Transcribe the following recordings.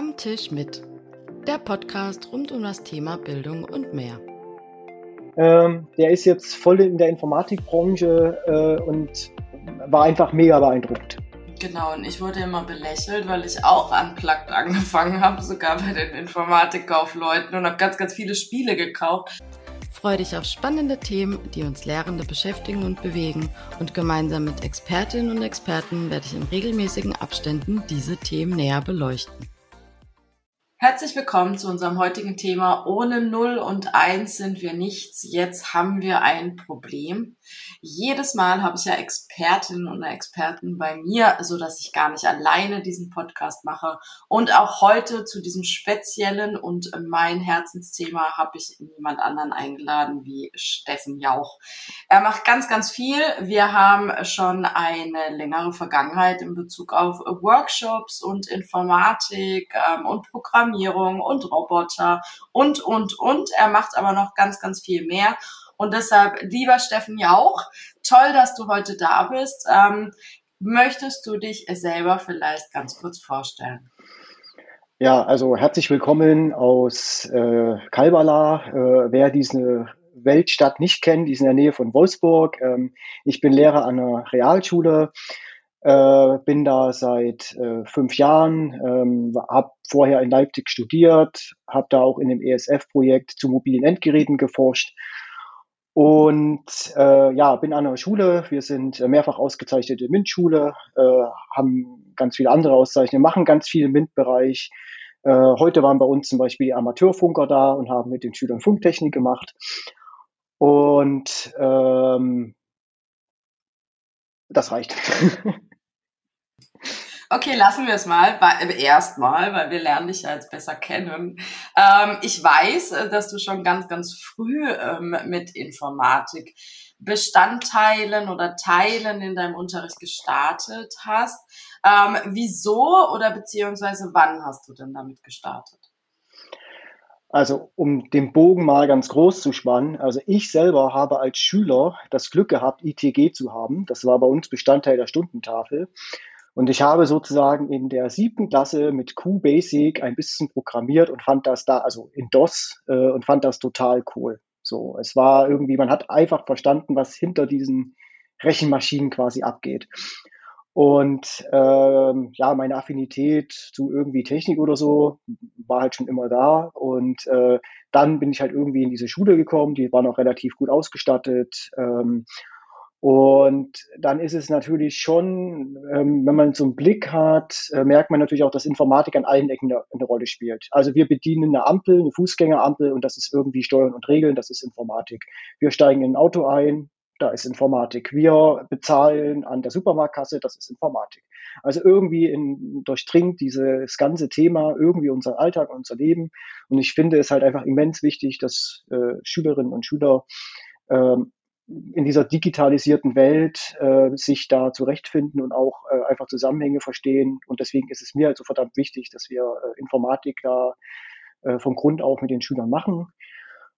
Am Tisch mit. Der Podcast rund um das Thema Bildung und mehr. Ähm, der ist jetzt voll in der Informatikbranche äh, und war einfach mega beeindruckt. Genau, und ich wurde immer belächelt, weil ich auch unplugged angefangen habe, sogar bei den Informatikkaufleuten und habe ganz, ganz viele Spiele gekauft. Freue dich auf spannende Themen, die uns Lehrende beschäftigen und bewegen. Und gemeinsam mit Expertinnen und Experten werde ich in regelmäßigen Abständen diese Themen näher beleuchten. Herzlich willkommen zu unserem heutigen Thema. Ohne Null und Eins sind wir nichts. Jetzt haben wir ein Problem. Jedes Mal habe ich ja Expertinnen und Experten bei mir, so dass ich gar nicht alleine diesen Podcast mache. Und auch heute zu diesem speziellen und mein Herzensthema habe ich niemand anderen eingeladen wie Steffen Jauch. Er macht ganz, ganz viel. Wir haben schon eine längere Vergangenheit in Bezug auf Workshops und Informatik ähm, und Programmierung Programmierung und Roboter und, und, und. Er macht aber noch ganz, ganz viel mehr. Und deshalb, lieber Steffen Jauch, toll, dass du heute da bist. Ähm, möchtest du dich selber vielleicht ganz kurz vorstellen? Ja, also herzlich willkommen aus äh, Kalbala. Äh, wer diese Weltstadt nicht kennt, die ist in der Nähe von Wolfsburg. Ähm, ich bin Lehrer an einer Realschule äh, bin da seit äh, fünf Jahren, ähm, habe vorher in Leipzig studiert, habe da auch in dem ESF-Projekt zu mobilen Endgeräten geforscht und äh, ja, bin an einer Schule. Wir sind mehrfach ausgezeichnete MINT-Schule, äh, haben ganz viele andere Auszeichnungen, machen ganz viel im MINT-Bereich. Äh, heute waren bei uns zum Beispiel die Amateurfunker da und haben mit den Schülern Funktechnik gemacht. Und ähm, das reicht. Okay, lassen wir es mal, erstmal, weil wir lernen dich ja jetzt besser kennen. Ähm, ich weiß, äh, dass du schon ganz, ganz früh ähm, mit Informatik Bestandteilen oder Teilen in deinem Unterricht gestartet hast. Ähm, wieso oder beziehungsweise wann hast du denn damit gestartet? Also um den Bogen mal ganz groß zu spannen, also ich selber habe als Schüler das Glück gehabt, ITG zu haben. Das war bei uns Bestandteil der Stundentafel. Und ich habe sozusagen in der siebten Klasse mit QBasic ein bisschen programmiert und fand das da, also in DOS, äh, und fand das total cool. So, es war irgendwie, man hat einfach verstanden, was hinter diesen Rechenmaschinen quasi abgeht. Und ähm, ja, meine Affinität zu irgendwie Technik oder so war halt schon immer da. Und äh, dann bin ich halt irgendwie in diese Schule gekommen, die war noch relativ gut ausgestattet. Ähm, und dann ist es natürlich schon, ähm, wenn man so einen Blick hat, äh, merkt man natürlich auch, dass Informatik an allen Ecken eine, eine, Rolle spielt. Also wir bedienen eine Ampel, eine Fußgängerampel und das ist irgendwie Steuern und Regeln, das ist Informatik. Wir steigen in ein Auto ein, da ist Informatik. Wir bezahlen an der Supermarktkasse, das ist Informatik. Also irgendwie in, durchdringt dieses ganze Thema irgendwie unseren Alltag und unser Leben. Und ich finde es halt einfach immens wichtig, dass äh, Schülerinnen und Schüler ähm, in dieser digitalisierten Welt äh, sich da zurechtfinden und auch äh, einfach Zusammenhänge verstehen. Und deswegen ist es mir also verdammt wichtig, dass wir äh, Informatik da äh, vom Grund auf mit den Schülern machen.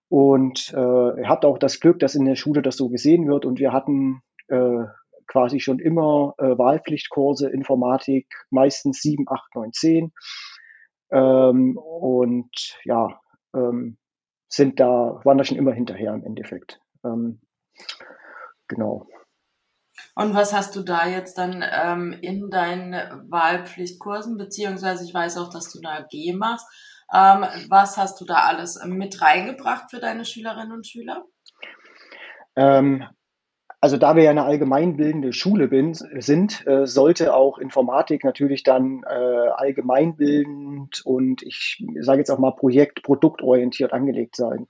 Und äh, habt auch das Glück, dass in der Schule das so gesehen wird. Und wir hatten äh, quasi schon immer äh, Wahlpflichtkurse Informatik, meistens 7, 8, 9, 10. Ähm, und ja, ähm, sind da, waren da schon immer hinterher im Endeffekt. Ähm, Genau. Und was hast du da jetzt dann ähm, in deinen Wahlpflichtkursen, beziehungsweise ich weiß auch, dass du da AG machst. Ähm, was hast du da alles mit reingebracht für deine Schülerinnen und Schüler? Ähm, also da wir ja eine allgemeinbildende Schule bin, sind, äh, sollte auch Informatik natürlich dann äh, allgemeinbildend und ich sage jetzt auch mal projekt-, produktorientiert angelegt sein.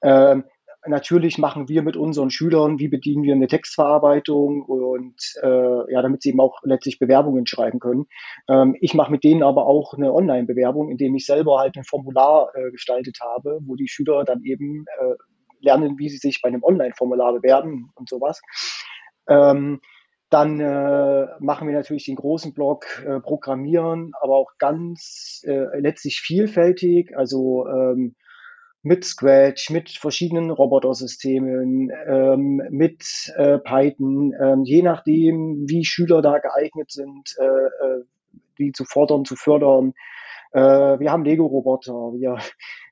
Ähm, natürlich machen wir mit unseren Schülern, wie bedienen wir eine Textverarbeitung und äh, ja, damit sie eben auch letztlich Bewerbungen schreiben können. Ähm, ich mache mit denen aber auch eine Online-Bewerbung, indem ich selber halt ein Formular äh, gestaltet habe, wo die Schüler dann eben äh, lernen, wie sie sich bei einem Online-Formular bewerben und sowas. Ähm, dann äh, machen wir natürlich den großen Block äh, Programmieren, aber auch ganz äh, letztlich vielfältig. Also ähm, mit Scratch, mit verschiedenen Robotersystemen, ähm, mit äh, Python, ähm, je nachdem, wie Schüler da geeignet sind, äh, äh, die zu fordern, zu fördern. Äh, wir haben Lego-Roboter, wir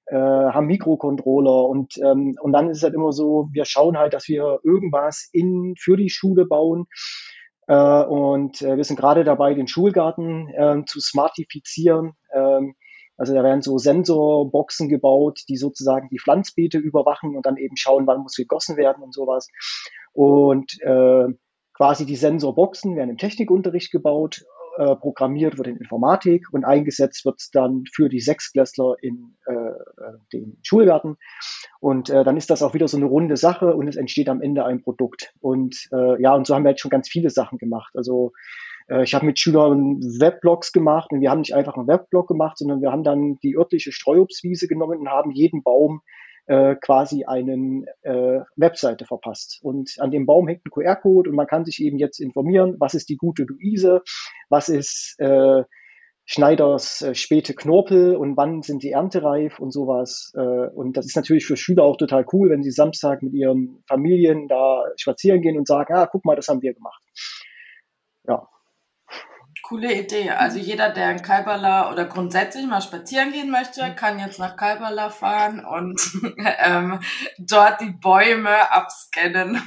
äh, haben Mikrocontroller und, ähm, und dann ist es halt immer so, wir schauen halt, dass wir irgendwas in, für die Schule bauen. Äh, und wir sind gerade dabei, den Schulgarten äh, zu smartifizieren. Ähm, also da werden so Sensorboxen gebaut, die sozusagen die Pflanzbeete überwachen und dann eben schauen, wann muss gegossen werden und sowas. Und äh, quasi die Sensorboxen werden im Technikunterricht gebaut äh, programmiert wird in Informatik und eingesetzt wird dann für die Sechsklässler in äh, äh, den Schulgarten. Und äh, dann ist das auch wieder so eine runde Sache und es entsteht am Ende ein Produkt. Und äh, ja, und so haben wir jetzt schon ganz viele Sachen gemacht. Also ich habe mit Schülern Weblogs gemacht und wir haben nicht einfach einen Webblog gemacht, sondern wir haben dann die örtliche Streuobstwiese genommen und haben jeden Baum äh, quasi einen äh, Webseite verpasst. Und an dem Baum hängt ein QR-Code und man kann sich eben jetzt informieren, was ist die gute Luise, was ist äh, Schneiders äh, späte Knorpel und wann sind die erntereif und sowas. Äh, und das ist natürlich für Schüler auch total cool, wenn sie Samstag mit ihren Familien da spazieren gehen und sagen, ah, guck mal, das haben wir gemacht. Ja, Coole Idee. Also jeder, der in Kalbala oder grundsätzlich mal spazieren gehen möchte, kann jetzt nach Kalbala fahren und ähm, dort die Bäume abscannen.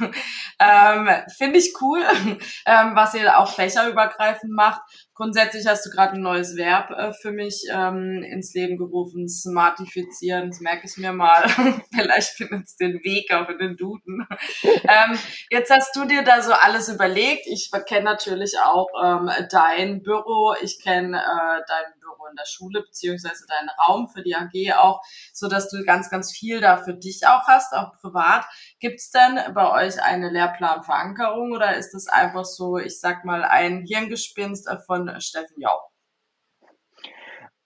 Ähm, Finde ich cool, ähm, was ihr auch fächerübergreifend macht. Grundsätzlich hast du gerade ein neues Verb äh, für mich ähm, ins Leben gerufen, smartifizieren. Das merke ich mir mal. Vielleicht findet es den Weg auch in den Duden. ähm, jetzt hast du dir da so alles überlegt. Ich kenne natürlich auch ähm, dein Büro. Ich kenne äh, dein in der Schule beziehungsweise deinen Raum für die AG auch, so dass du ganz, ganz viel da für dich auch hast, auch privat. Gibt es denn bei euch eine Lehrplanverankerung oder ist das einfach so, ich sag mal, ein Hirngespinst von Steffen Jau?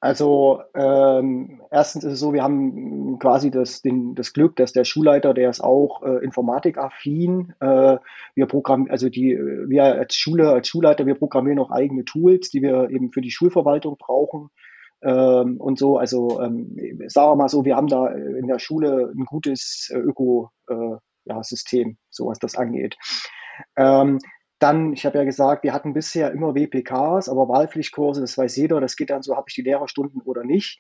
Also ähm, erstens ist es so, wir haben quasi das, den, das Glück, dass der Schulleiter, der ist auch äh, informatikaffin. Äh, wir programmieren, also die, wir als Schule, als Schulleiter, wir programmieren auch eigene Tools, die wir eben für die Schulverwaltung brauchen. Ähm, und so, also ähm, sagen wir mal so, wir haben da in der Schule ein gutes äh, Ökosystem, äh, ja, so was das angeht. Ähm, dann, ich habe ja gesagt, wir hatten bisher immer WPKs, aber Wahlpflichtkurse, das weiß jeder, das geht dann so, habe ich die Lehrerstunden oder nicht.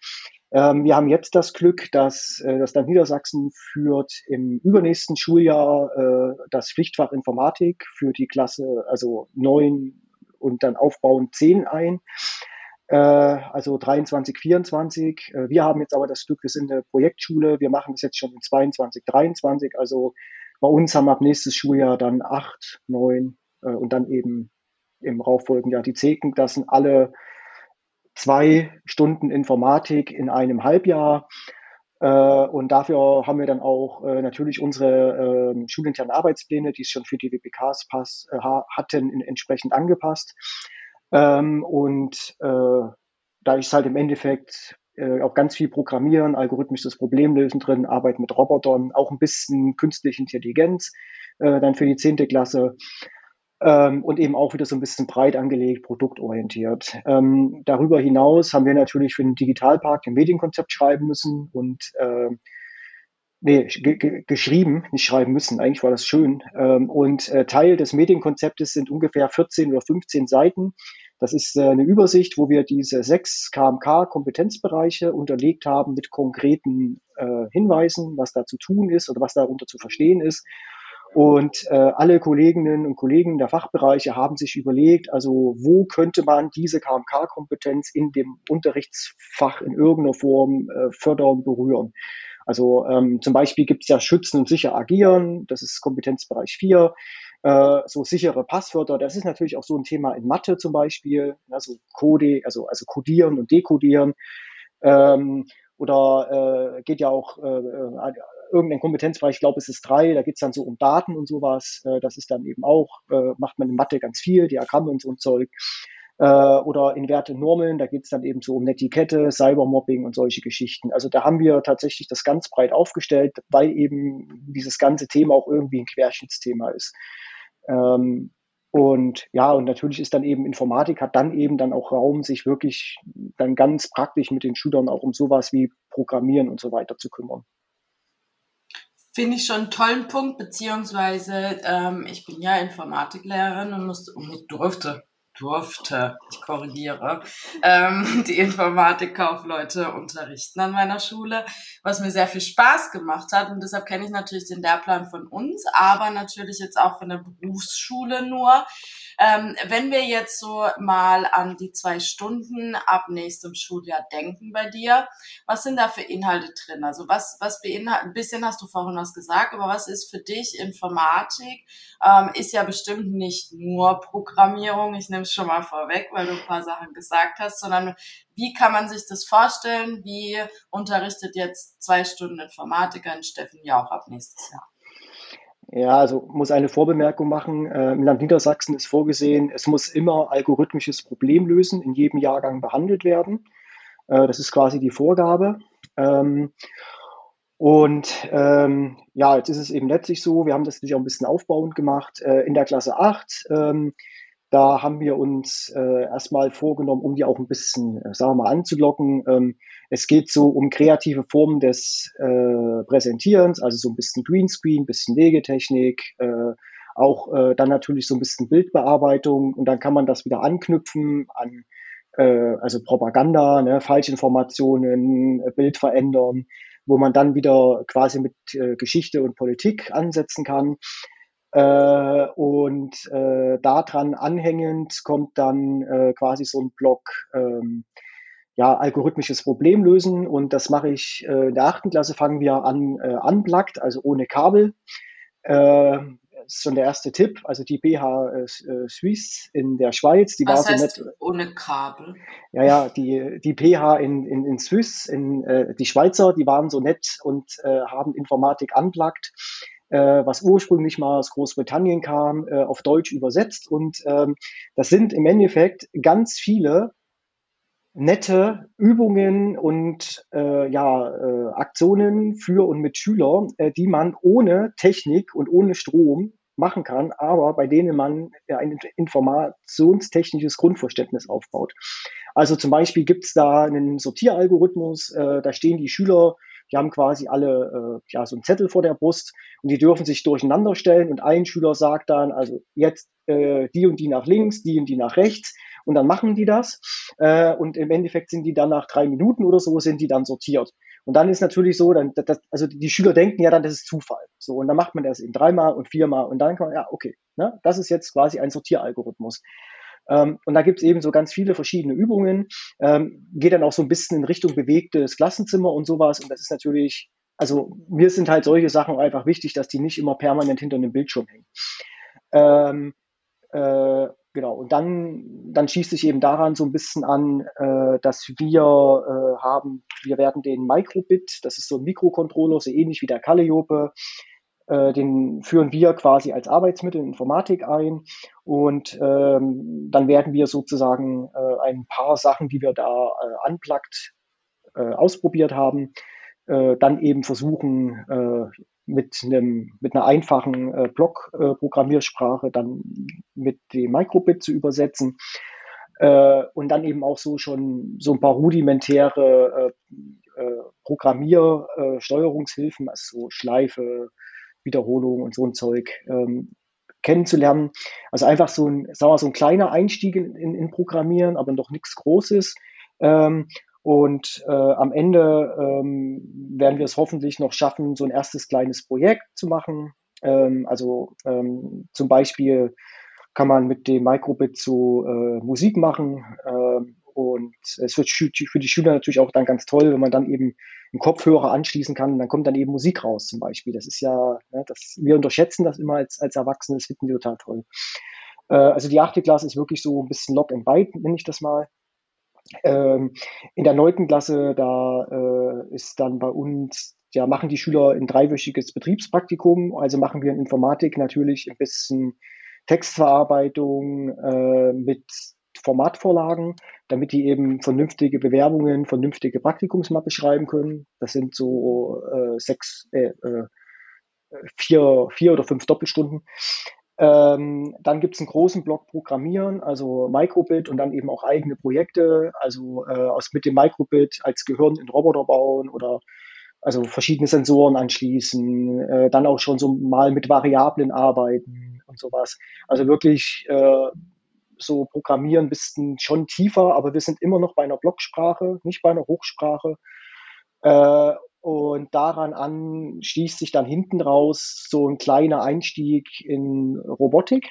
Ähm, wir haben jetzt das Glück, dass, äh, dass dann Niedersachsen führt im übernächsten Schuljahr äh, das Pflichtfach Informatik für die Klasse, also neun und dann aufbauend zehn ein. Äh, also 23, 24. Äh, wir haben jetzt aber das Glück, wir sind eine Projektschule, wir machen das jetzt schon in 22, 23. Also bei uns haben ab nächstes Schuljahr dann acht, neun, und dann eben im rauffolgenden Jahr die Zehnklassen alle zwei Stunden Informatik in einem Halbjahr. Äh, und dafür haben wir dann auch äh, natürlich unsere äh, schulinternen Arbeitspläne, die es schon für die WPKs pass, äh, hatten, entsprechend angepasst. Ähm, und äh, da ist halt im Endeffekt äh, auch ganz viel Programmieren, algorithmisches Problemlösen drin, Arbeit mit Robotern, auch ein bisschen künstliche Intelligenz, dann für die zehnte Klasse ähm, und eben auch wieder so ein bisschen breit angelegt, produktorientiert. Ähm, darüber hinaus haben wir natürlich für den Digitalpark ein Medienkonzept schreiben müssen und äh, nee, geschrieben, nicht schreiben müssen, eigentlich war das schön. Ähm, und äh, Teil des Medienkonzeptes sind ungefähr 14 oder 15 Seiten. Das ist äh, eine Übersicht, wo wir diese sechs KMK-Kompetenzbereiche unterlegt haben mit konkreten äh, Hinweisen, was da zu tun ist oder was darunter zu verstehen ist. Und äh, alle Kolleginnen und Kollegen der Fachbereiche haben sich überlegt, also wo könnte man diese KMK-Kompetenz in dem Unterrichtsfach in irgendeiner Form äh, fördern, berühren. Also ähm, zum Beispiel gibt es ja Schützen und sicher agieren, das ist Kompetenzbereich 4. Äh, so sichere Passwörter, das ist natürlich auch so ein Thema in Mathe zum Beispiel, also Code, also, also Codieren und Dekodieren. Ähm, oder äh, geht ja auch äh, äh irgendein Kompetenzbereich, ich glaube, es ist drei, da geht es dann so um Daten und sowas. Äh, das ist dann eben auch, äh, macht man in Mathe ganz viel, Diagramme und so ein Zeug. Äh, oder in Werte Normeln, da geht es dann eben so um Netiquette, Cybermobbing und solche Geschichten. Also da haben wir tatsächlich das ganz breit aufgestellt, weil eben dieses ganze Thema auch irgendwie ein Querschnittsthema ist. Ähm, und ja, und natürlich ist dann eben Informatik hat dann eben dann auch Raum, sich wirklich dann ganz praktisch mit den Schülern auch um sowas wie Programmieren und so weiter zu kümmern. Finde ich schon einen tollen Punkt, beziehungsweise ähm, ich bin ja Informatiklehrerin und musste, und durfte durfte, ich korrigiere, ähm, die Informatikkaufleute unterrichten an meiner Schule, was mir sehr viel Spaß gemacht hat. Und deshalb kenne ich natürlich den Lehrplan von uns, aber natürlich jetzt auch von der Berufsschule nur. Ähm, wenn wir jetzt so mal an die zwei Stunden ab nächstem Schuljahr denken bei dir, was sind da für Inhalte drin? Also was, was beinhaltet, ein bisschen hast du vorhin was gesagt, aber was ist für dich Informatik? Ähm, ist ja bestimmt nicht nur Programmierung, ich nehme es schon mal vorweg, weil du ein paar Sachen gesagt hast, sondern wie kann man sich das vorstellen? Wie unterrichtet jetzt zwei Stunden Informatiker in Steffen Jauch ab nächstes Jahr? Ja, also muss eine Vorbemerkung machen. Äh, Im Land Niedersachsen ist vorgesehen, es muss immer algorithmisches Problemlösen in jedem Jahrgang behandelt werden. Äh, das ist quasi die Vorgabe. Ähm, und ähm, ja, jetzt ist es eben letztlich so, wir haben das natürlich auch ein bisschen aufbauend gemacht. Äh, in der Klasse 8 ähm, da haben wir uns äh, erstmal vorgenommen, um die auch ein bisschen, äh, sagen wir mal, anzulocken. Ähm, es geht so um kreative Formen des äh, Präsentierens, also so ein bisschen Greenscreen, bisschen Wegetechnik, äh, auch äh, dann natürlich so ein bisschen Bildbearbeitung und dann kann man das wieder anknüpfen an äh, also Propaganda, ne, Falschinformationen, äh, Bild verändern, wo man dann wieder quasi mit äh, Geschichte und Politik ansetzen kann. Äh, und äh, daran anhängend kommt dann äh, quasi so ein Block, ähm, ja, algorithmisches Problem lösen. Und das mache ich äh, in der achten Klasse, fangen wir an, äh, unplugged, also ohne Kabel. Äh, das ist schon der erste Tipp. Also die BH äh, äh, Suisse in der Schweiz, die Was war heißt so nett. ohne Kabel? Ja, ja, die, die PH in, in, in Suisse, in, äh, die Schweizer, die waren so nett und äh, haben Informatik unplugged was ursprünglich mal aus Großbritannien kam, äh, auf Deutsch übersetzt. Und ähm, das sind im Endeffekt ganz viele nette Übungen und äh, ja, äh, Aktionen für und mit Schülern, äh, die man ohne Technik und ohne Strom machen kann, aber bei denen man ja, ein informationstechnisches Grundverständnis aufbaut. Also zum Beispiel gibt es da einen Sortieralgorithmus, äh, da stehen die Schüler die haben quasi alle äh, ja, so einen Zettel vor der Brust und die dürfen sich durcheinander stellen und ein Schüler sagt dann, also jetzt äh, die und die nach links, die und die nach rechts und dann machen die das äh, und im Endeffekt sind die dann nach drei Minuten oder so sind die dann sortiert. Und dann ist natürlich so, dann, das, also die Schüler denken ja dann, das ist Zufall. So, und dann macht man das eben dreimal und viermal und dann kann man, ja, okay, ne, das ist jetzt quasi ein Sortieralgorithmus. Ähm, und da gibt es eben so ganz viele verschiedene Übungen. Ähm, geht dann auch so ein bisschen in Richtung bewegtes Klassenzimmer und sowas. Und das ist natürlich, also mir sind halt solche Sachen einfach wichtig, dass die nicht immer permanent hinter einem Bildschirm hängen. Ähm, äh, genau, und dann, dann schießt sich eben daran so ein bisschen an, äh, dass wir äh, haben, wir werden den Microbit, das ist so ein Mikrocontroller, so ähnlich wie der Calliope, den führen wir quasi als Arbeitsmittel in Informatik ein. Und ähm, dann werden wir sozusagen äh, ein paar Sachen, die wir da äh, unplugged äh, ausprobiert haben, äh, dann eben versuchen äh, mit einem mit einer einfachen äh, Block-Programmiersprache äh, dann mit dem Microbit zu übersetzen. Äh, und dann eben auch so schon so ein paar rudimentäre äh, äh, Programmiersteuerungshilfen, äh, also so Schleife, Wiederholung und so ein Zeug ähm, kennenzulernen. Also einfach so ein, sagen wir, so ein kleiner Einstieg in, in, Programmieren, aber noch nichts Großes. Ähm, und äh, am Ende ähm, werden wir es hoffentlich noch schaffen, so ein erstes kleines Projekt zu machen. Ähm, also ähm, zum Beispiel kann man mit dem Microbit so äh, Musik machen. Ähm, und es wird für die Schüler natürlich auch dann ganz toll, wenn man dann eben einen Kopfhörer anschließen kann, dann kommt dann eben Musik raus zum Beispiel. Das ist ja, ne, das, wir unterschätzen das immer als, als Erwachsene, das finden wir total toll. Äh, also die achte Klasse ist wirklich so ein bisschen Lock and Bite, nenne ich das mal. Ähm, in der neunten Klasse, da äh, ist dann bei uns, ja, machen die Schüler ein dreiwöchiges Betriebspraktikum, also machen wir in Informatik natürlich ein bisschen Textverarbeitung äh, mit Formatvorlagen, damit die eben vernünftige Bewerbungen, vernünftige Praktikumsmappe schreiben können. Das sind so äh, sechs, äh, äh, vier, vier oder fünf Doppelstunden. Ähm, dann gibt es einen großen Block Programmieren, also Microbit und dann eben auch eigene Projekte, also äh, aus mit dem Microbit als Gehirn in Roboter bauen oder also verschiedene Sensoren anschließen, äh, dann auch schon so mal mit Variablen arbeiten und sowas. Also wirklich äh, so Programmieren ein bisschen schon tiefer, aber wir sind immer noch bei einer Blocksprache, nicht bei einer Hochsprache. Äh, und daran an schließt sich dann hinten raus so ein kleiner Einstieg in Robotik,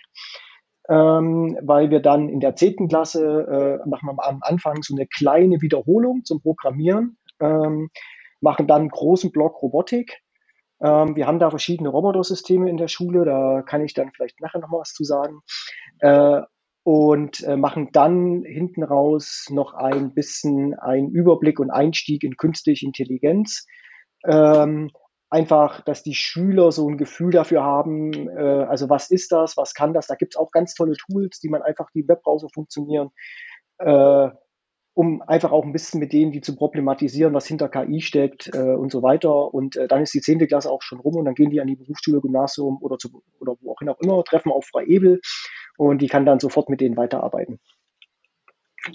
ähm, weil wir dann in der zehnten Klasse äh, machen wir am Anfang so eine kleine Wiederholung zum Programmieren, ähm, machen dann einen großen Block Robotik. Ähm, wir haben da verschiedene Robotersysteme in der Schule, da kann ich dann vielleicht nachher noch mal was zu sagen. Äh, und äh, machen dann hinten raus noch ein bisschen einen Überblick und Einstieg in künstliche Intelligenz. Ähm, einfach, dass die Schüler so ein Gefühl dafür haben, äh, also was ist das, was kann das. Da gibt es auch ganz tolle Tools, die man einfach, die Webbrowser funktionieren, äh, um einfach auch ein bisschen mit denen, die zu problematisieren, was hinter KI steckt äh, und so weiter. Und äh, dann ist die zehnte Klasse auch schon rum und dann gehen die an die Berufsschule, Gymnasium oder, zu, oder wo auch immer, treffen auf Frau Ebel und die kann dann sofort mit denen weiterarbeiten.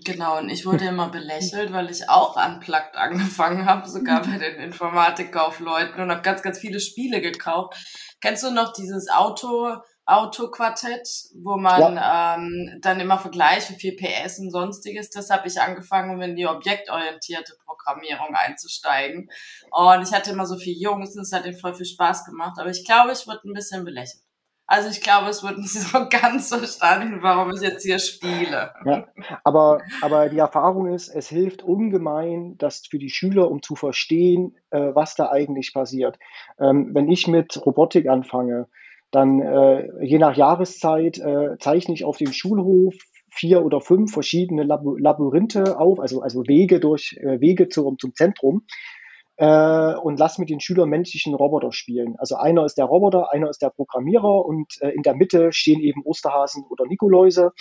Genau, und ich wurde immer belächelt, weil ich auch unplugged angefangen habe, sogar bei den Informatikkaufleuten und habe ganz, ganz viele Spiele gekauft. Kennst du noch dieses Auto, Autoquartett, wo man ja. ähm, dann immer vergleicht, wie viel PS und sonstiges. Das habe ich angefangen, um in die objektorientierte Programmierung einzusteigen. Und ich hatte immer so viele Jungs und es hat ihnen voll viel Spaß gemacht. Aber ich glaube, ich wurde ein bisschen belächelt. Also ich glaube, es wird nicht so ganz verstanden, warum ich jetzt hier spiele. Ja, aber, aber die Erfahrung ist, es hilft ungemein, das für die Schüler, um zu verstehen, äh, was da eigentlich passiert. Ähm, wenn ich mit Robotik anfange, dann äh, je nach Jahreszeit äh, zeichne ich auf dem Schulhof vier oder fünf verschiedene Lab Labyrinthe auf, also, also Wege durch äh, Wege zu, zum Zentrum äh, und lass mit den Schülern menschlichen Roboter spielen. Also einer ist der Roboter, einer ist der Programmierer und äh, in der Mitte stehen eben Osterhasen oder Nikoläuse.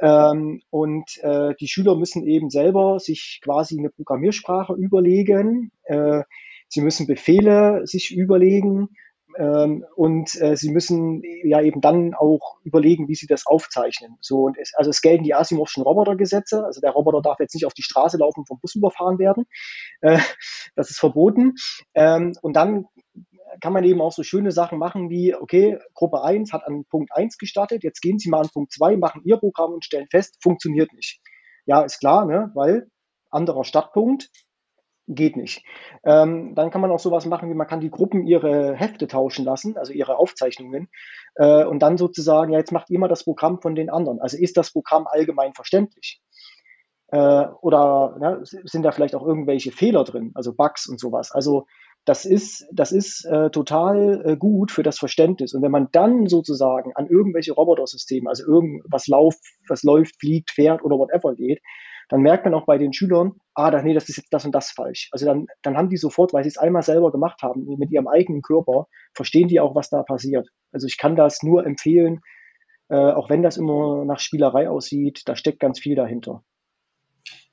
Ähm, und äh, die Schüler müssen eben selber sich quasi eine Programmiersprache überlegen. Äh, sie müssen Befehle sich überlegen und äh, sie müssen ja eben dann auch überlegen, wie sie das aufzeichnen. So, und es, also es gelten die Asimovschen Robotergesetze. Also der Roboter darf jetzt nicht auf die Straße laufen und vom Bus überfahren werden. Äh, das ist verboten. Ähm, und dann kann man eben auch so schöne Sachen machen wie, okay, Gruppe 1 hat an Punkt 1 gestartet, jetzt gehen Sie mal an Punkt 2, machen Ihr Programm und stellen fest, funktioniert nicht. Ja, ist klar, ne? weil anderer Startpunkt, geht nicht. Ähm, dann kann man auch sowas machen, wie man kann die Gruppen ihre Hefte tauschen lassen, also ihre Aufzeichnungen, äh, und dann sozusagen, ja, jetzt macht ihr mal das Programm von den anderen. Also ist das Programm allgemein verständlich? Äh, oder ne, sind da vielleicht auch irgendwelche Fehler drin, also Bugs und sowas? Also das ist, das ist äh, total äh, gut für das Verständnis. Und wenn man dann sozusagen an irgendwelche Robotersysteme, also irgendwas läuft, was läuft, fliegt, fährt oder whatever geht, dann merkt man auch bei den Schülern, ah, nee, das ist jetzt das und das falsch. Also dann, dann haben die sofort, weil sie es einmal selber gemacht haben, mit ihrem eigenen Körper, verstehen die auch, was da passiert. Also ich kann das nur empfehlen, äh, auch wenn das immer nach Spielerei aussieht, da steckt ganz viel dahinter.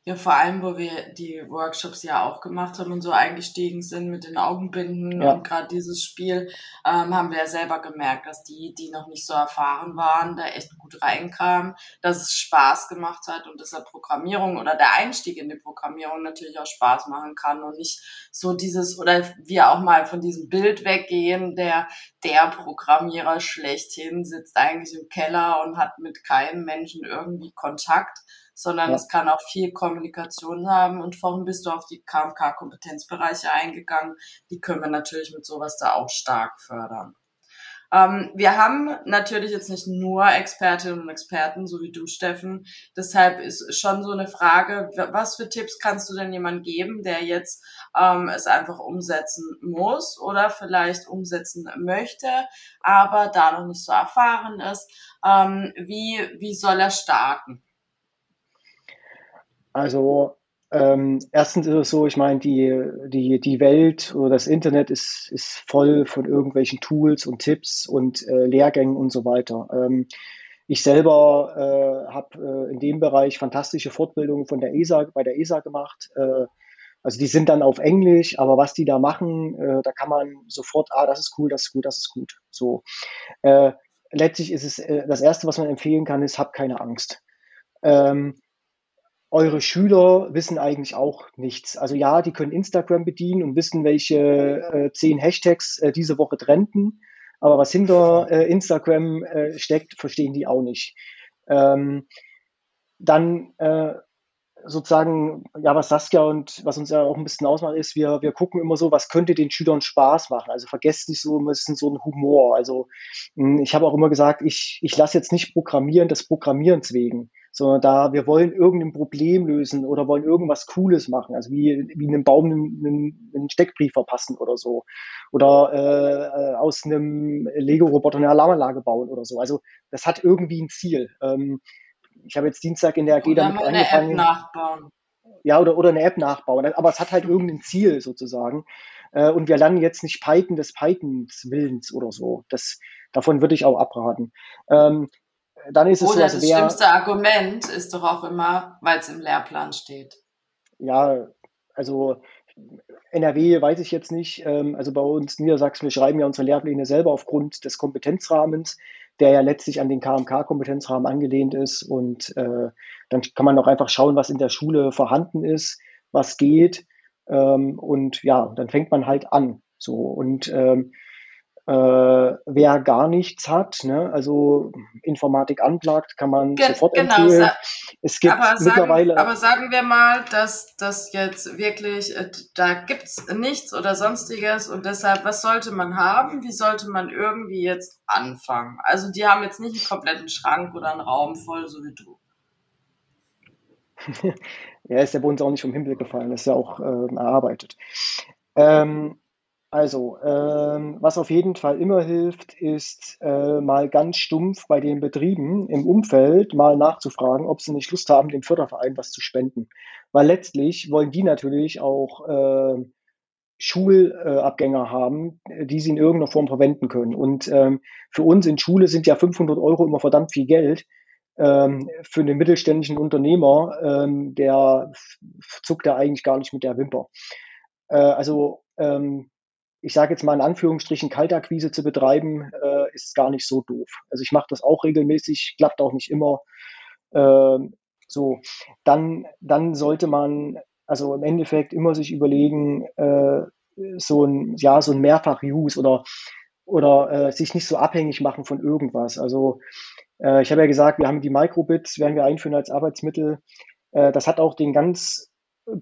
Ja, vor allem, wo wir die Workshops ja auch gemacht haben und so eingestiegen sind mit den Augenbinden ja. und gerade dieses Spiel, ähm, haben wir ja selber gemerkt, dass die, die noch nicht so erfahren waren, da echt gut reinkamen, dass es Spaß gemacht hat und dass der Programmierung oder der Einstieg in die Programmierung natürlich auch Spaß machen kann und nicht so dieses, oder wir auch mal von diesem Bild weggehen, der, der Programmierer schlechthin sitzt eigentlich im Keller und hat mit keinem Menschen irgendwie Kontakt sondern ja. es kann auch viel Kommunikation haben. Und vorhin bist du auf die KMK-Kompetenzbereiche eingegangen. Die können wir natürlich mit sowas da auch stark fördern. Ähm, wir haben natürlich jetzt nicht nur Expertinnen und Experten, so wie du, Steffen. Deshalb ist schon so eine Frage, was für Tipps kannst du denn jemand geben, der jetzt ähm, es einfach umsetzen muss oder vielleicht umsetzen möchte, aber da noch nicht so erfahren ist? Ähm, wie, wie soll er starten? Also ähm, erstens ist es so, ich meine, die, die, die Welt oder das Internet ist, ist voll von irgendwelchen Tools und Tipps und äh, Lehrgängen und so weiter. Ähm, ich selber äh, habe äh, in dem Bereich fantastische Fortbildungen von der ESA, bei der ESA gemacht. Äh, also die sind dann auf Englisch, aber was die da machen, äh, da kann man sofort, ah, das ist cool, das ist gut, das ist gut. So. Äh, letztlich ist es das Erste, was man empfehlen kann, ist, hab keine Angst. Ähm, eure Schüler wissen eigentlich auch nichts. Also ja, die können Instagram bedienen und wissen, welche äh, zehn Hashtags äh, diese Woche trenden. Aber was hinter äh, Instagram äh, steckt, verstehen die auch nicht. Ähm, dann äh, sozusagen, ja, was Saskia und was uns ja auch ein bisschen ausmacht, ist, wir, wir gucken immer so, was könnte den Schülern Spaß machen. Also vergesst nicht so ein bisschen so ein Humor. Also hm, ich habe auch immer gesagt, ich, ich lasse jetzt nicht programmieren des Programmierens wegen, sondern da wir wollen irgendein Problem lösen oder wollen irgendwas Cooles machen, also wie, wie einem Baum einen, einen Steckbrief verpassen oder so. Oder äh, äh aus einem Lego-Roboter eine Alarmanlage bauen oder so. Also das hat irgendwie ein Ziel. Ähm, ich habe jetzt Dienstag in der AG oder damit eine angefangen. App nachbauen. Ja, oder, oder eine App nachbauen. Aber es hat halt irgendein Ziel sozusagen. Äh, und wir lernen jetzt nicht Python des Pythons Willens oder so. Das, davon würde ich auch abraten. Ähm, dann ist es Oder so, das wer, schlimmste Argument ist doch auch immer, weil es im Lehrplan steht. ja, also NRW weiß ich jetzt nicht. Ähm, also bei uns Niedersachsen, wir schreiben ja unsere Lehrpläne selber aufgrund des Kompetenzrahmens, der ja letztlich an den KMK-Kompetenzrahmen angelehnt ist. Und äh, dann kann man auch einfach schauen, was in der Schule vorhanden ist, was geht. Ähm, und ja, dann fängt man halt an. So und ähm, äh, wer gar nichts hat, ne, also Informatik anplagt, kann man Ge sofort genau, empfehlen. Es gibt aber, mittlerweile. sagen, aber sagen wir mal, dass das jetzt wirklich, äh, da gibt's nichts oder sonstiges und deshalb, was sollte man haben? Wie sollte man irgendwie jetzt anfangen? Also die haben jetzt nicht einen kompletten Schrank oder einen Raum voll, so wie du. ja, ist ja bei uns auch nicht vom Himmel gefallen, ist ja auch äh, erarbeitet. Ähm, also, ähm, was auf jeden Fall immer hilft, ist äh, mal ganz stumpf bei den Betrieben im Umfeld mal nachzufragen, ob sie nicht Lust haben, dem Förderverein was zu spenden. Weil letztlich wollen die natürlich auch äh, Schulabgänger haben, die sie in irgendeiner Form verwenden können. Und ähm, für uns in Schule sind ja 500 Euro immer verdammt viel Geld. Ähm, für einen mittelständischen Unternehmer, ähm, der zuckt da eigentlich gar nicht mit der Wimper. Äh, also ähm, ich sage jetzt mal in Anführungsstrichen, Kaltakquise zu betreiben, äh, ist gar nicht so doof. Also ich mache das auch regelmäßig, klappt auch nicht immer. Äh, so, dann, dann sollte man also im Endeffekt immer sich überlegen, äh, so ein, ja, so ein Mehrfach-Use oder, oder äh, sich nicht so abhängig machen von irgendwas. Also äh, ich habe ja gesagt, wir haben die Microbits, werden wir einführen als Arbeitsmittel. Äh, das hat auch den ganz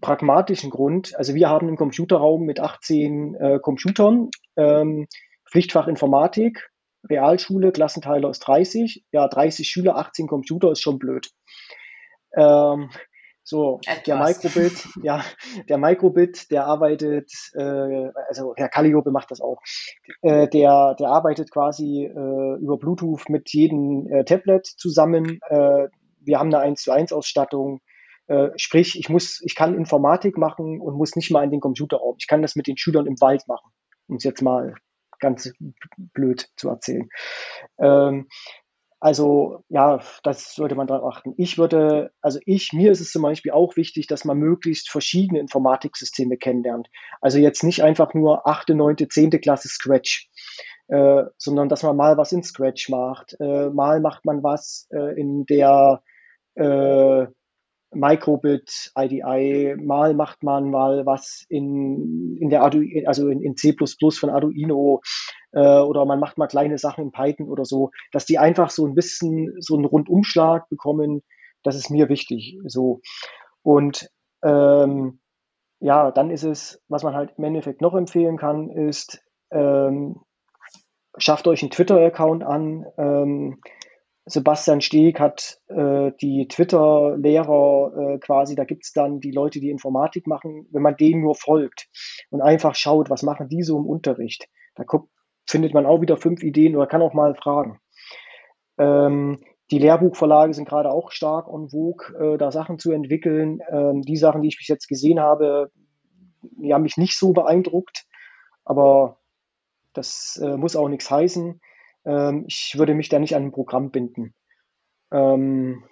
pragmatischen Grund. Also wir haben einen Computerraum mit 18 äh, Computern, ähm, Pflichtfach Informatik, Realschule, Klassenteile aus 30. Ja, 30 Schüler, 18 Computer ist schon blöd. Ähm, so, Etwas. der Microbit, ja, der Microbit, der arbeitet, äh, also Herr Calliope macht das auch, äh, der, der arbeitet quasi äh, über Bluetooth mit jedem äh, Tablet zusammen. Äh, wir haben eine 1 zu 1 Ausstattung. Äh, sprich, ich muss, ich kann Informatik machen und muss nicht mal in den Computerraum. Ich kann das mit den Schülern im Wald machen, um es jetzt mal ganz blöd zu erzählen. Ähm, also ja, das sollte man darauf achten. Ich würde, also ich, mir ist es zum Beispiel auch wichtig, dass man möglichst verschiedene Informatiksysteme kennenlernt. Also jetzt nicht einfach nur achte, neunte, zehnte Klasse Scratch, äh, sondern dass man mal was in Scratch macht. Äh, mal macht man was äh, in der äh, Microbit IDI, mal macht man mal was in, in der Arduino, also in, in C von Arduino äh, oder man macht mal kleine Sachen in Python oder so, dass die einfach so ein bisschen so einen Rundumschlag bekommen, das ist mir wichtig. So. Und ähm, ja, dann ist es, was man halt im Endeffekt noch empfehlen kann, ist, ähm, schafft euch einen Twitter-Account an. Ähm, Sebastian Steg hat äh, die Twitter-Lehrer äh, quasi, da gibt's dann die Leute, die Informatik machen, wenn man denen nur folgt und einfach schaut, was machen die so im Unterricht, da guckt, findet man auch wieder fünf Ideen oder kann auch mal fragen. Ähm, die Lehrbuchverlage sind gerade auch stark on vogue, äh, da Sachen zu entwickeln. Ähm, die Sachen, die ich bis jetzt gesehen habe, die haben mich nicht so beeindruckt, aber das äh, muss auch nichts heißen. Ähm, ich würde mich da nicht an ein Programm binden. Ähm,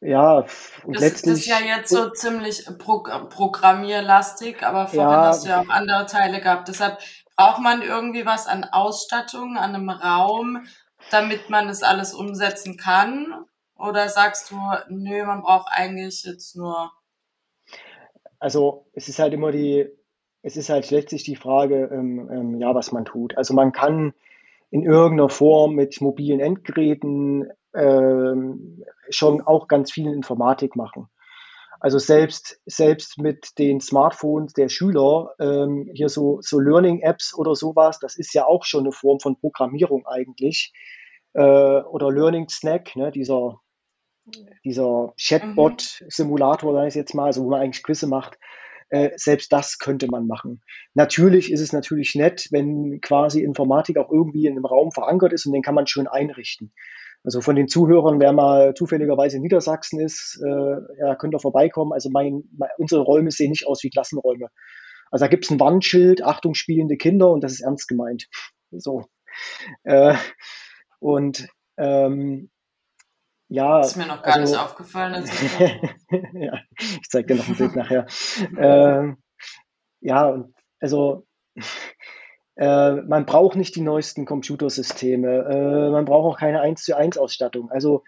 ja, und Das, letztlich. das ist ja jetzt so ziemlich pro, programmierlastig, aber vorhin Ja. hast du ja auch andere Teile gehabt. Deshalb braucht man irgendwie was an Ausstattung, an einem Raum, damit man das alles umsetzen kann? Oder sagst du, nö, man braucht eigentlich jetzt nur Also es ist halt immer die, es ist halt letztlich die Frage, ähm, ähm, ja, was man tut. Also man kann in irgendeiner Form mit mobilen Endgeräten ähm, schon auch ganz viel Informatik machen. Also selbst, selbst mit den Smartphones der Schüler, ähm, hier so, so Learning-Apps oder sowas, das ist ja auch schon eine Form von Programmierung eigentlich. Äh, oder Learning Snack, ne, dieser, dieser Chatbot-Simulator, sage ich jetzt mal, also wo man eigentlich Quizze macht. Äh, selbst das könnte man machen. Natürlich ist es natürlich nett, wenn quasi Informatik auch irgendwie in einem Raum verankert ist und den kann man schön einrichten. Also von den Zuhörern, wer mal zufälligerweise in Niedersachsen ist, äh, ja, könnt ihr vorbeikommen. Also mein, mein, unsere Räume sehen nicht aus wie Klassenräume. Also da gibt es ein Wandschild, Achtung, spielende Kinder und das ist ernst gemeint. So. Äh, und ähm, ja. Das ist mir noch gar also, nicht aufgefallen. ja, ich zeige dir noch ein Bild nachher. Ähm, ja, also äh, man braucht nicht die neuesten Computersysteme. Äh, man braucht auch keine 1 zu 1 Ausstattung. Also,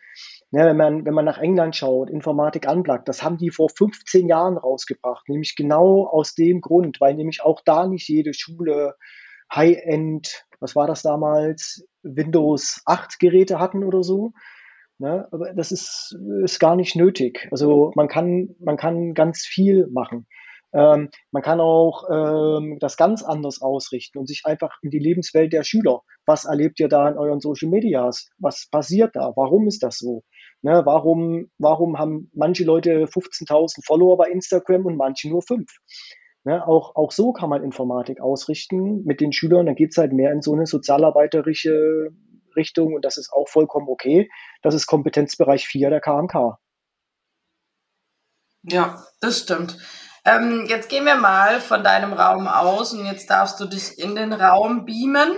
ne, wenn, man, wenn man nach England schaut, Informatik Unplugged, das haben die vor 15 Jahren rausgebracht. Nämlich genau aus dem Grund, weil nämlich auch da nicht jede Schule High-End, was war das damals, Windows 8 Geräte hatten oder so. Ne? Aber das ist, ist gar nicht nötig. Also man kann, man kann ganz viel machen. Ähm, man kann auch ähm, das ganz anders ausrichten und sich einfach in die Lebenswelt der Schüler. Was erlebt ihr da in euren Social Medias? Was passiert da? Warum ist das so? Ne, warum, warum haben manche Leute 15.000 Follower bei Instagram und manche nur fünf? Ne, auch, auch so kann man Informatik ausrichten mit den Schülern. Dann geht's halt mehr in so eine sozialarbeiterische Richtung und das ist auch vollkommen okay. Das ist Kompetenzbereich 4 der KMK. Ja, das stimmt. Ähm, jetzt gehen wir mal von deinem Raum aus und jetzt darfst du dich in den Raum beamen,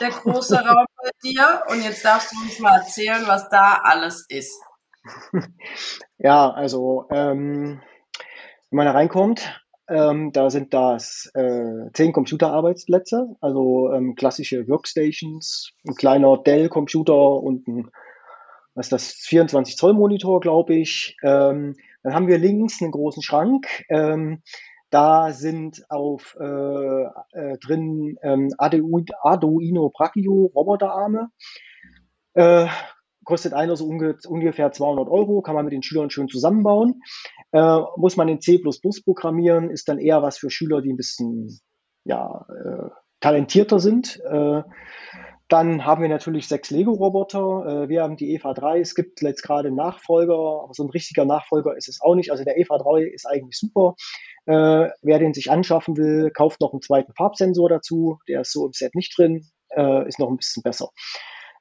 der große Raum bei dir. Und jetzt darfst du uns mal erzählen, was da alles ist. Ja, also ähm, wenn man da reinkommt, ähm, da sind das äh, zehn Computerarbeitsplätze, also ähm, klassische Workstations, ein kleiner Dell-Computer und ein was das, 24 Zoll Monitor, glaube ich. Ähm, dann haben wir links einen großen Schrank. Ähm, da sind auf äh, äh, drin ähm, Arduino Brachio Roboterarme. Kostet einer so unge ungefähr 200 Euro, kann man mit den Schülern schön zusammenbauen. Äh, muss man in C++ programmieren, ist dann eher was für Schüler, die ein bisschen ja, äh, talentierter sind. Äh, dann haben wir natürlich sechs Lego-Roboter. Äh, wir haben die EVA 3. Es gibt jetzt gerade einen Nachfolger, aber so ein richtiger Nachfolger ist es auch nicht. Also der EVA 3 ist eigentlich super. Äh, wer den sich anschaffen will, kauft noch einen zweiten Farbsensor dazu. Der ist so im Set nicht drin. Äh, ist noch ein bisschen besser.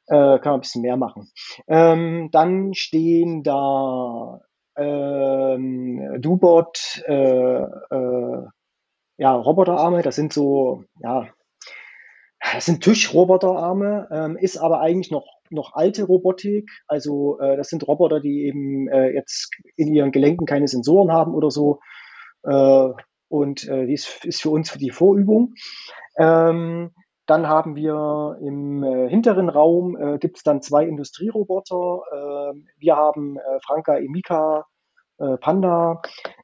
Kann man ein bisschen mehr machen. Ähm, dann stehen da ähm, Dubot, ja, Roboterarme. Das sind so, ja, das sind Tischroboterarme, ähm, ist aber eigentlich noch, noch alte Robotik. Also äh, das sind Roboter, die eben äh, jetzt in ihren Gelenken keine Sensoren haben oder so. Äh, und äh, dies ist für uns die Vorübung. Ähm, dann haben wir im äh, hinteren Raum äh, gibt es dann zwei Industrieroboter. Äh, wir haben äh, Franka Emika äh, Panda,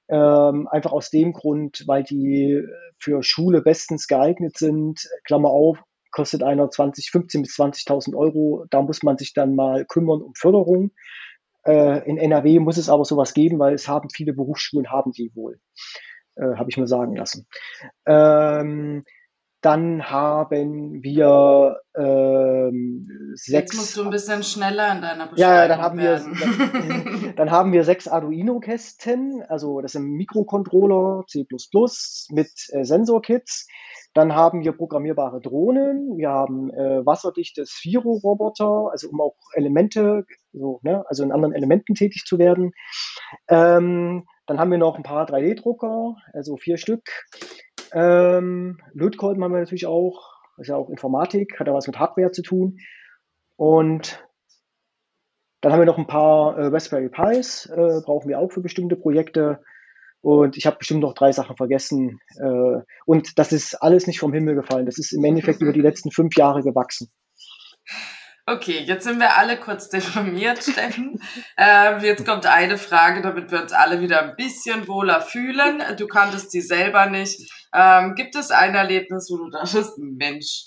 ähm, einfach aus dem Grund, weil die für Schule bestens geeignet sind. Klammer auf, kostet einer 20, 15 bis 20.000 Euro. Da muss man sich dann mal kümmern um Förderung. Äh, in NRW muss es aber sowas geben, weil es haben viele Berufsschulen, haben die wohl. Äh, Habe ich mir sagen lassen. Ähm, dann haben wir ähm, sechs. Jetzt musst du ein bisschen schneller in deiner Beschreibung Ja, dann haben werden. wir dann, haben wir sechs Arduino-Kästen, also das sind Mikrocontroller C++ mit äh, Sensorkits. Dann haben wir programmierbare Drohnen, wir haben äh, wasserdichte Sphero-Roboter, also um auch Elemente, so, ne, also in anderen Elementen tätig zu werden. Ähm, dann haben wir noch ein paar 3D-Drucker, also vier Stück. Ähm, Lötkolben haben wir natürlich auch, das ist ja auch Informatik, hat ja was mit Hardware zu tun. Und dann haben wir noch ein paar äh, Raspberry Pis, äh, brauchen wir auch für bestimmte Projekte. Und ich habe bestimmt noch drei Sachen vergessen. Äh, und das ist alles nicht vom Himmel gefallen. Das ist im Endeffekt über die letzten fünf Jahre gewachsen. Okay, jetzt sind wir alle kurz deformiert, Steffen. Äh, jetzt kommt eine Frage, damit wir uns alle wieder ein bisschen wohler fühlen. Du kanntest sie selber nicht. Ähm, gibt es ein Erlebnis, wo du dachtest, Mensch,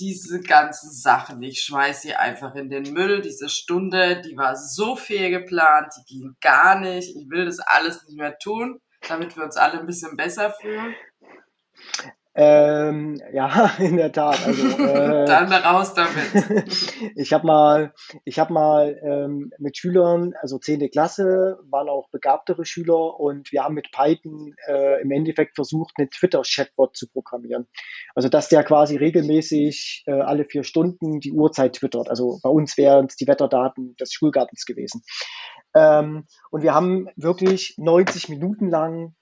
diese ganzen Sachen. Ich schmeiß sie einfach in den Müll. Diese Stunde, die war so viel geplant, die ging gar nicht. Ich will das alles nicht mehr tun, damit wir uns alle ein bisschen besser fühlen. Ähm, ja, in der Tat. Also, äh, Dann raus damit. ich habe mal, ich habe mal ähm, mit Schülern, also 10. Klasse, waren auch begabtere Schüler und wir haben mit Python äh, im Endeffekt versucht, einen Twitter-Chatbot zu programmieren. Also dass der quasi regelmäßig äh, alle vier Stunden die Uhrzeit twittert. Also bei uns wären es die Wetterdaten des Schulgartens gewesen. Ähm, und wir haben wirklich 90 Minuten lang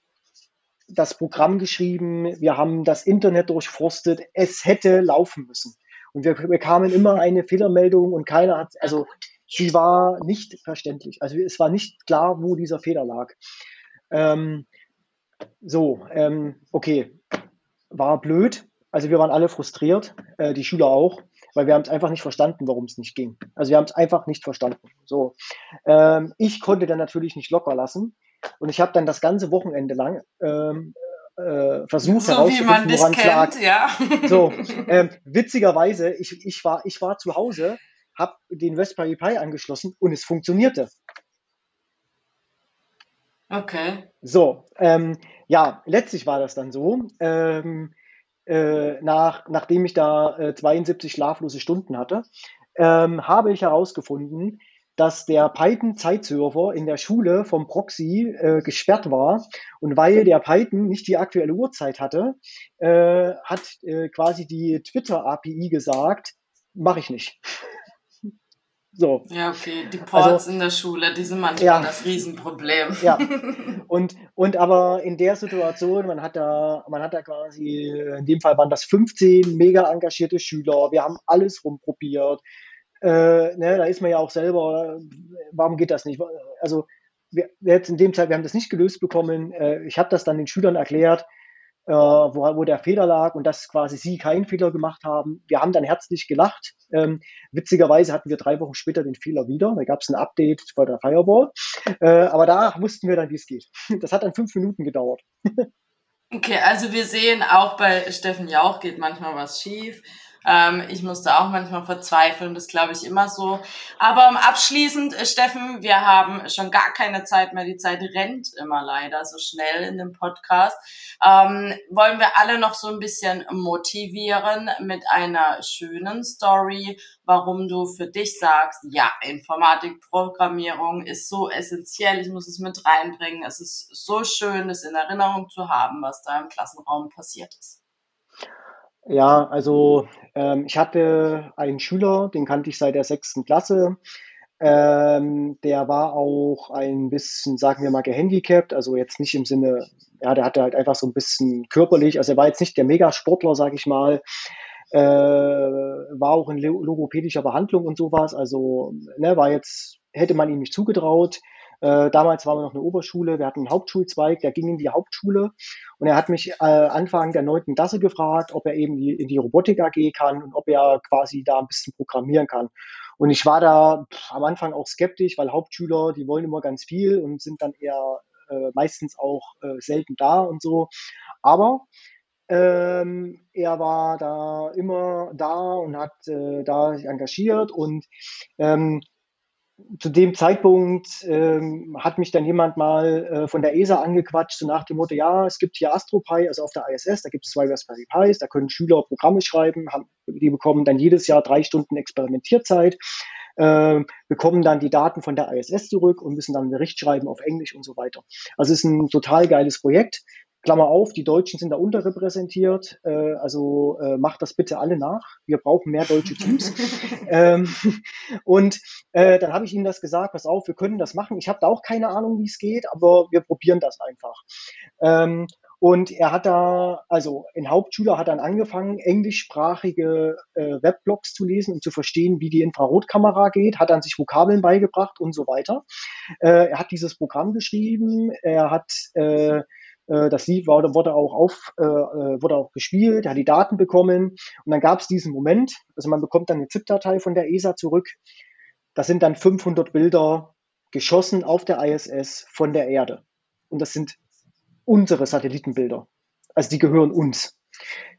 das Programm geschrieben, wir haben das Internet durchforstet, es hätte laufen müssen. Und wir bekamen immer eine Fehlermeldung und keiner hat, also sie war nicht verständlich. Also es war nicht klar, wo dieser Fehler lag. Ähm, so, ähm, okay, war blöd. Also wir waren alle frustriert, äh, die Schüler auch, weil wir haben es einfach nicht verstanden, warum es nicht ging. Also wir haben es einfach nicht verstanden. So, ähm, ich konnte dann natürlich nicht locker lassen und ich habe dann das ganze Wochenende lang ähm, äh, versucht so herauszufinden, woran es lag. Ja. So, ähm, witzigerweise, ich, ich, war, ich war zu Hause, habe den Raspberry Pi angeschlossen und es funktionierte. Okay. So, ähm, ja, letztlich war das dann so. Ähm, äh, nach, nachdem ich da äh, 72 schlaflose Stunden hatte, ähm, habe ich herausgefunden, dass der Python-Zeitserver in der Schule vom Proxy äh, gesperrt war. Und weil der Python nicht die aktuelle Uhrzeit hatte, äh, hat äh, quasi die Twitter-API gesagt, mache ich nicht. So. Ja, okay, die Ports also, in der Schule, die sind manchmal ja, das Riesenproblem. Ja. Und, und aber in der Situation, man hat da, man hat da quasi, in dem Fall waren das 15 mega engagierte Schüler, wir haben alles rumprobiert, äh, ne, da ist man ja auch selber, warum geht das nicht? Also wir, jetzt in dem Zeit, wir haben das nicht gelöst bekommen. Äh, ich habe das dann den Schülern erklärt, äh, wo, wo der Fehler lag und dass quasi sie keinen Fehler gemacht haben. Wir haben dann herzlich gelacht. Ähm, witzigerweise hatten wir drei Wochen später den Fehler wieder. Da gab es ein Update bei der Firewall. Äh, aber da wussten wir dann, wie es geht. Das hat dann fünf Minuten gedauert. okay, also wir sehen auch bei Steffen Jauch geht manchmal was schief. Ähm, ich musste auch manchmal verzweifeln, das glaube ich immer so. Aber abschließend, äh, Steffen, wir haben schon gar keine Zeit mehr. Die Zeit rennt immer leider so schnell in dem Podcast. Ähm, wollen wir alle noch so ein bisschen motivieren mit einer schönen Story, warum du für dich sagst, ja, Informatikprogrammierung ist so essentiell, ich muss es mit reinbringen. Es ist so schön, es in Erinnerung zu haben, was da im Klassenraum passiert ist. Ja, also ähm, ich hatte einen Schüler, den kannte ich seit der sechsten Klasse. Ähm, der war auch ein bisschen, sagen wir mal, gehandicapt, also jetzt nicht im Sinne, ja, der hatte halt einfach so ein bisschen körperlich, also er war jetzt nicht der Megasportler, sag ich mal, äh, war auch in logopädischer Behandlung und sowas, also ne, war jetzt, hätte man ihm nicht zugetraut. Äh, damals waren wir noch eine Oberschule, wir hatten einen Hauptschulzweig, der ging in die Hauptschule und er hat mich äh, Anfang der neunten Klasse gefragt, ob er eben die, in die Robotik AG kann und ob er quasi da ein bisschen programmieren kann. Und ich war da am Anfang auch skeptisch, weil Hauptschüler, die wollen immer ganz viel und sind dann eher äh, meistens auch äh, selten da und so. Aber ähm, er war da immer da und hat äh, da sich engagiert und ähm, zu dem Zeitpunkt ähm, hat mich dann jemand mal äh, von der ESA angequatscht, so nach dem Motto, ja, es gibt hier AstroPi, also auf der ISS, da gibt es zwei Raspberry Pis, da können Schüler Programme schreiben, haben, die bekommen dann jedes Jahr drei Stunden Experimentierzeit, äh, bekommen dann die Daten von der ISS zurück und müssen dann einen Bericht schreiben auf Englisch und so weiter. Also es ist ein total geiles Projekt. Klammer auf, die Deutschen sind da unterrepräsentiert, äh, also äh, macht das bitte alle nach. Wir brauchen mehr deutsche Teams. ähm, und äh, dann habe ich ihm das gesagt, pass auf, wir können das machen. Ich habe da auch keine Ahnung, wie es geht, aber wir probieren das einfach. Ähm, und er hat da, also in Hauptschüler hat dann angefangen, englischsprachige äh, Webblogs zu lesen, um zu verstehen, wie die Infrarotkamera geht, hat dann sich Vokabeln beigebracht und so weiter. Äh, er hat dieses Programm geschrieben, er hat äh, das Lied wurde, auch auf, äh, äh, wurde auch gespielt, hat die Daten bekommen und dann gab es diesen Moment, also man bekommt dann eine ZIP-Datei von der ESA zurück. Das sind dann 500 Bilder geschossen auf der ISS von der Erde. Und das sind unsere Satellitenbilder. Also die gehören uns.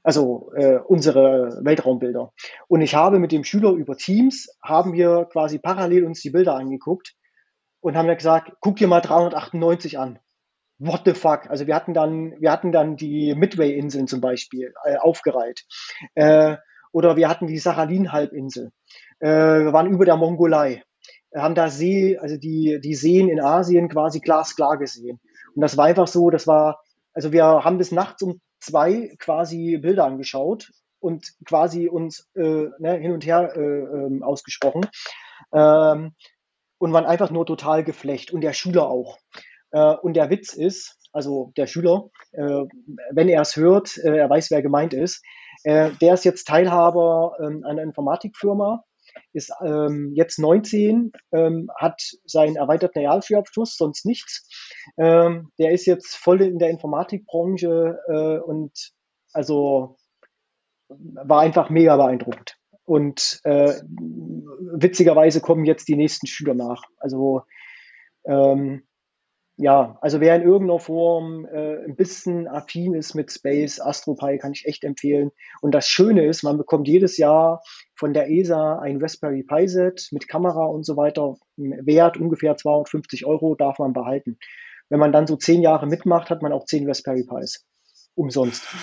Also äh, unsere Weltraumbilder. Und ich habe mit dem Schüler über Teams, haben wir quasi parallel uns die Bilder angeguckt und haben dann gesagt, guck dir mal 398 an. What the fuck? Also wir hatten dann, wir hatten dann die Midway-Inseln zum Beispiel äh, aufgereiht. Äh, oder wir hatten die Sachalin-Halbinsel. Äh, wir waren über der Mongolei. Wir haben da See, also die, die Seen in Asien quasi glasklar gesehen. Und das war einfach so, das war, also wir haben bis nachts um zwei quasi Bilder angeschaut und quasi uns äh, ne, hin und her äh, ähm, ausgesprochen ähm, und waren einfach nur total geflecht und der Schüler auch. Äh, und der Witz ist, also der Schüler, äh, wenn er es hört, äh, er weiß, wer gemeint ist, der ist jetzt Teilhaber ähm, einer Informatikfirma ist ähm, jetzt 19, ähm, hat seinen erweiterten Realschulabschluss, sonst nichts. Ähm, der ist jetzt voll in der Informatikbranche äh, und also war einfach mega beeindruckend. Und äh, witzigerweise kommen jetzt die nächsten Schüler nach. Also ähm, ja, also wer in irgendeiner Form äh, ein bisschen affin ist mit Space, AstroPi kann ich echt empfehlen. Und das Schöne ist, man bekommt jedes Jahr von der ESA ein Raspberry Pi Set mit Kamera und so weiter. Wert ungefähr 250 Euro darf man behalten. Wenn man dann so zehn Jahre mitmacht, hat man auch zehn Raspberry Pis. Umsonst.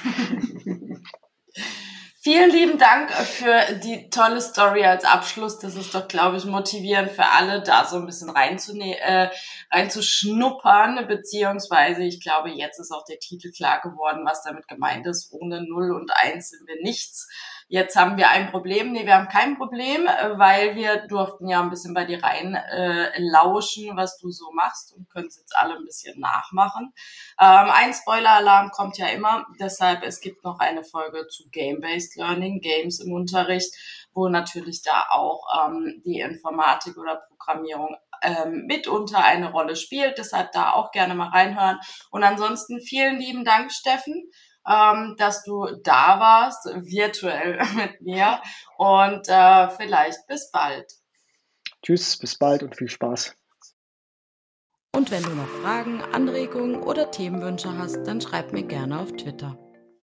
Vielen lieben Dank für die tolle Story als Abschluss. Das ist doch, glaube ich, motivierend für alle, da so ein bisschen reinzune äh, reinzuschnuppern, beziehungsweise ich glaube, jetzt ist auch der Titel klar geworden, was damit gemeint ist. Ohne Null und Eins sind wir nichts jetzt haben wir ein Problem. Nee, wir haben kein Problem, äh, weil wir durften ja ein bisschen bei dir rein äh, lauschen, was du so machst und können es jetzt alle ein bisschen nachmachen. Ähm, ein Spoiler-Alarm kommt ja immer, deshalb es gibt noch eine Folge zu Game-Based Learning, Games im Unterricht, wo natürlich da auch ähm, die Informatik oder Programmierung ähm, mitunter eine Rolle spielt. Deshalb da auch gerne mal reinhören. Und ansonsten vielen lieben Dank, Steffen ähm, dass du da warst, virtuell mit mir. Und äh, vielleicht bis bald. Tschüss, bis bald und viel Spaß. Und wenn du noch Fragen, Anregungen oder Themenwünsche hast, dann schreib mir gerne auf Twitter.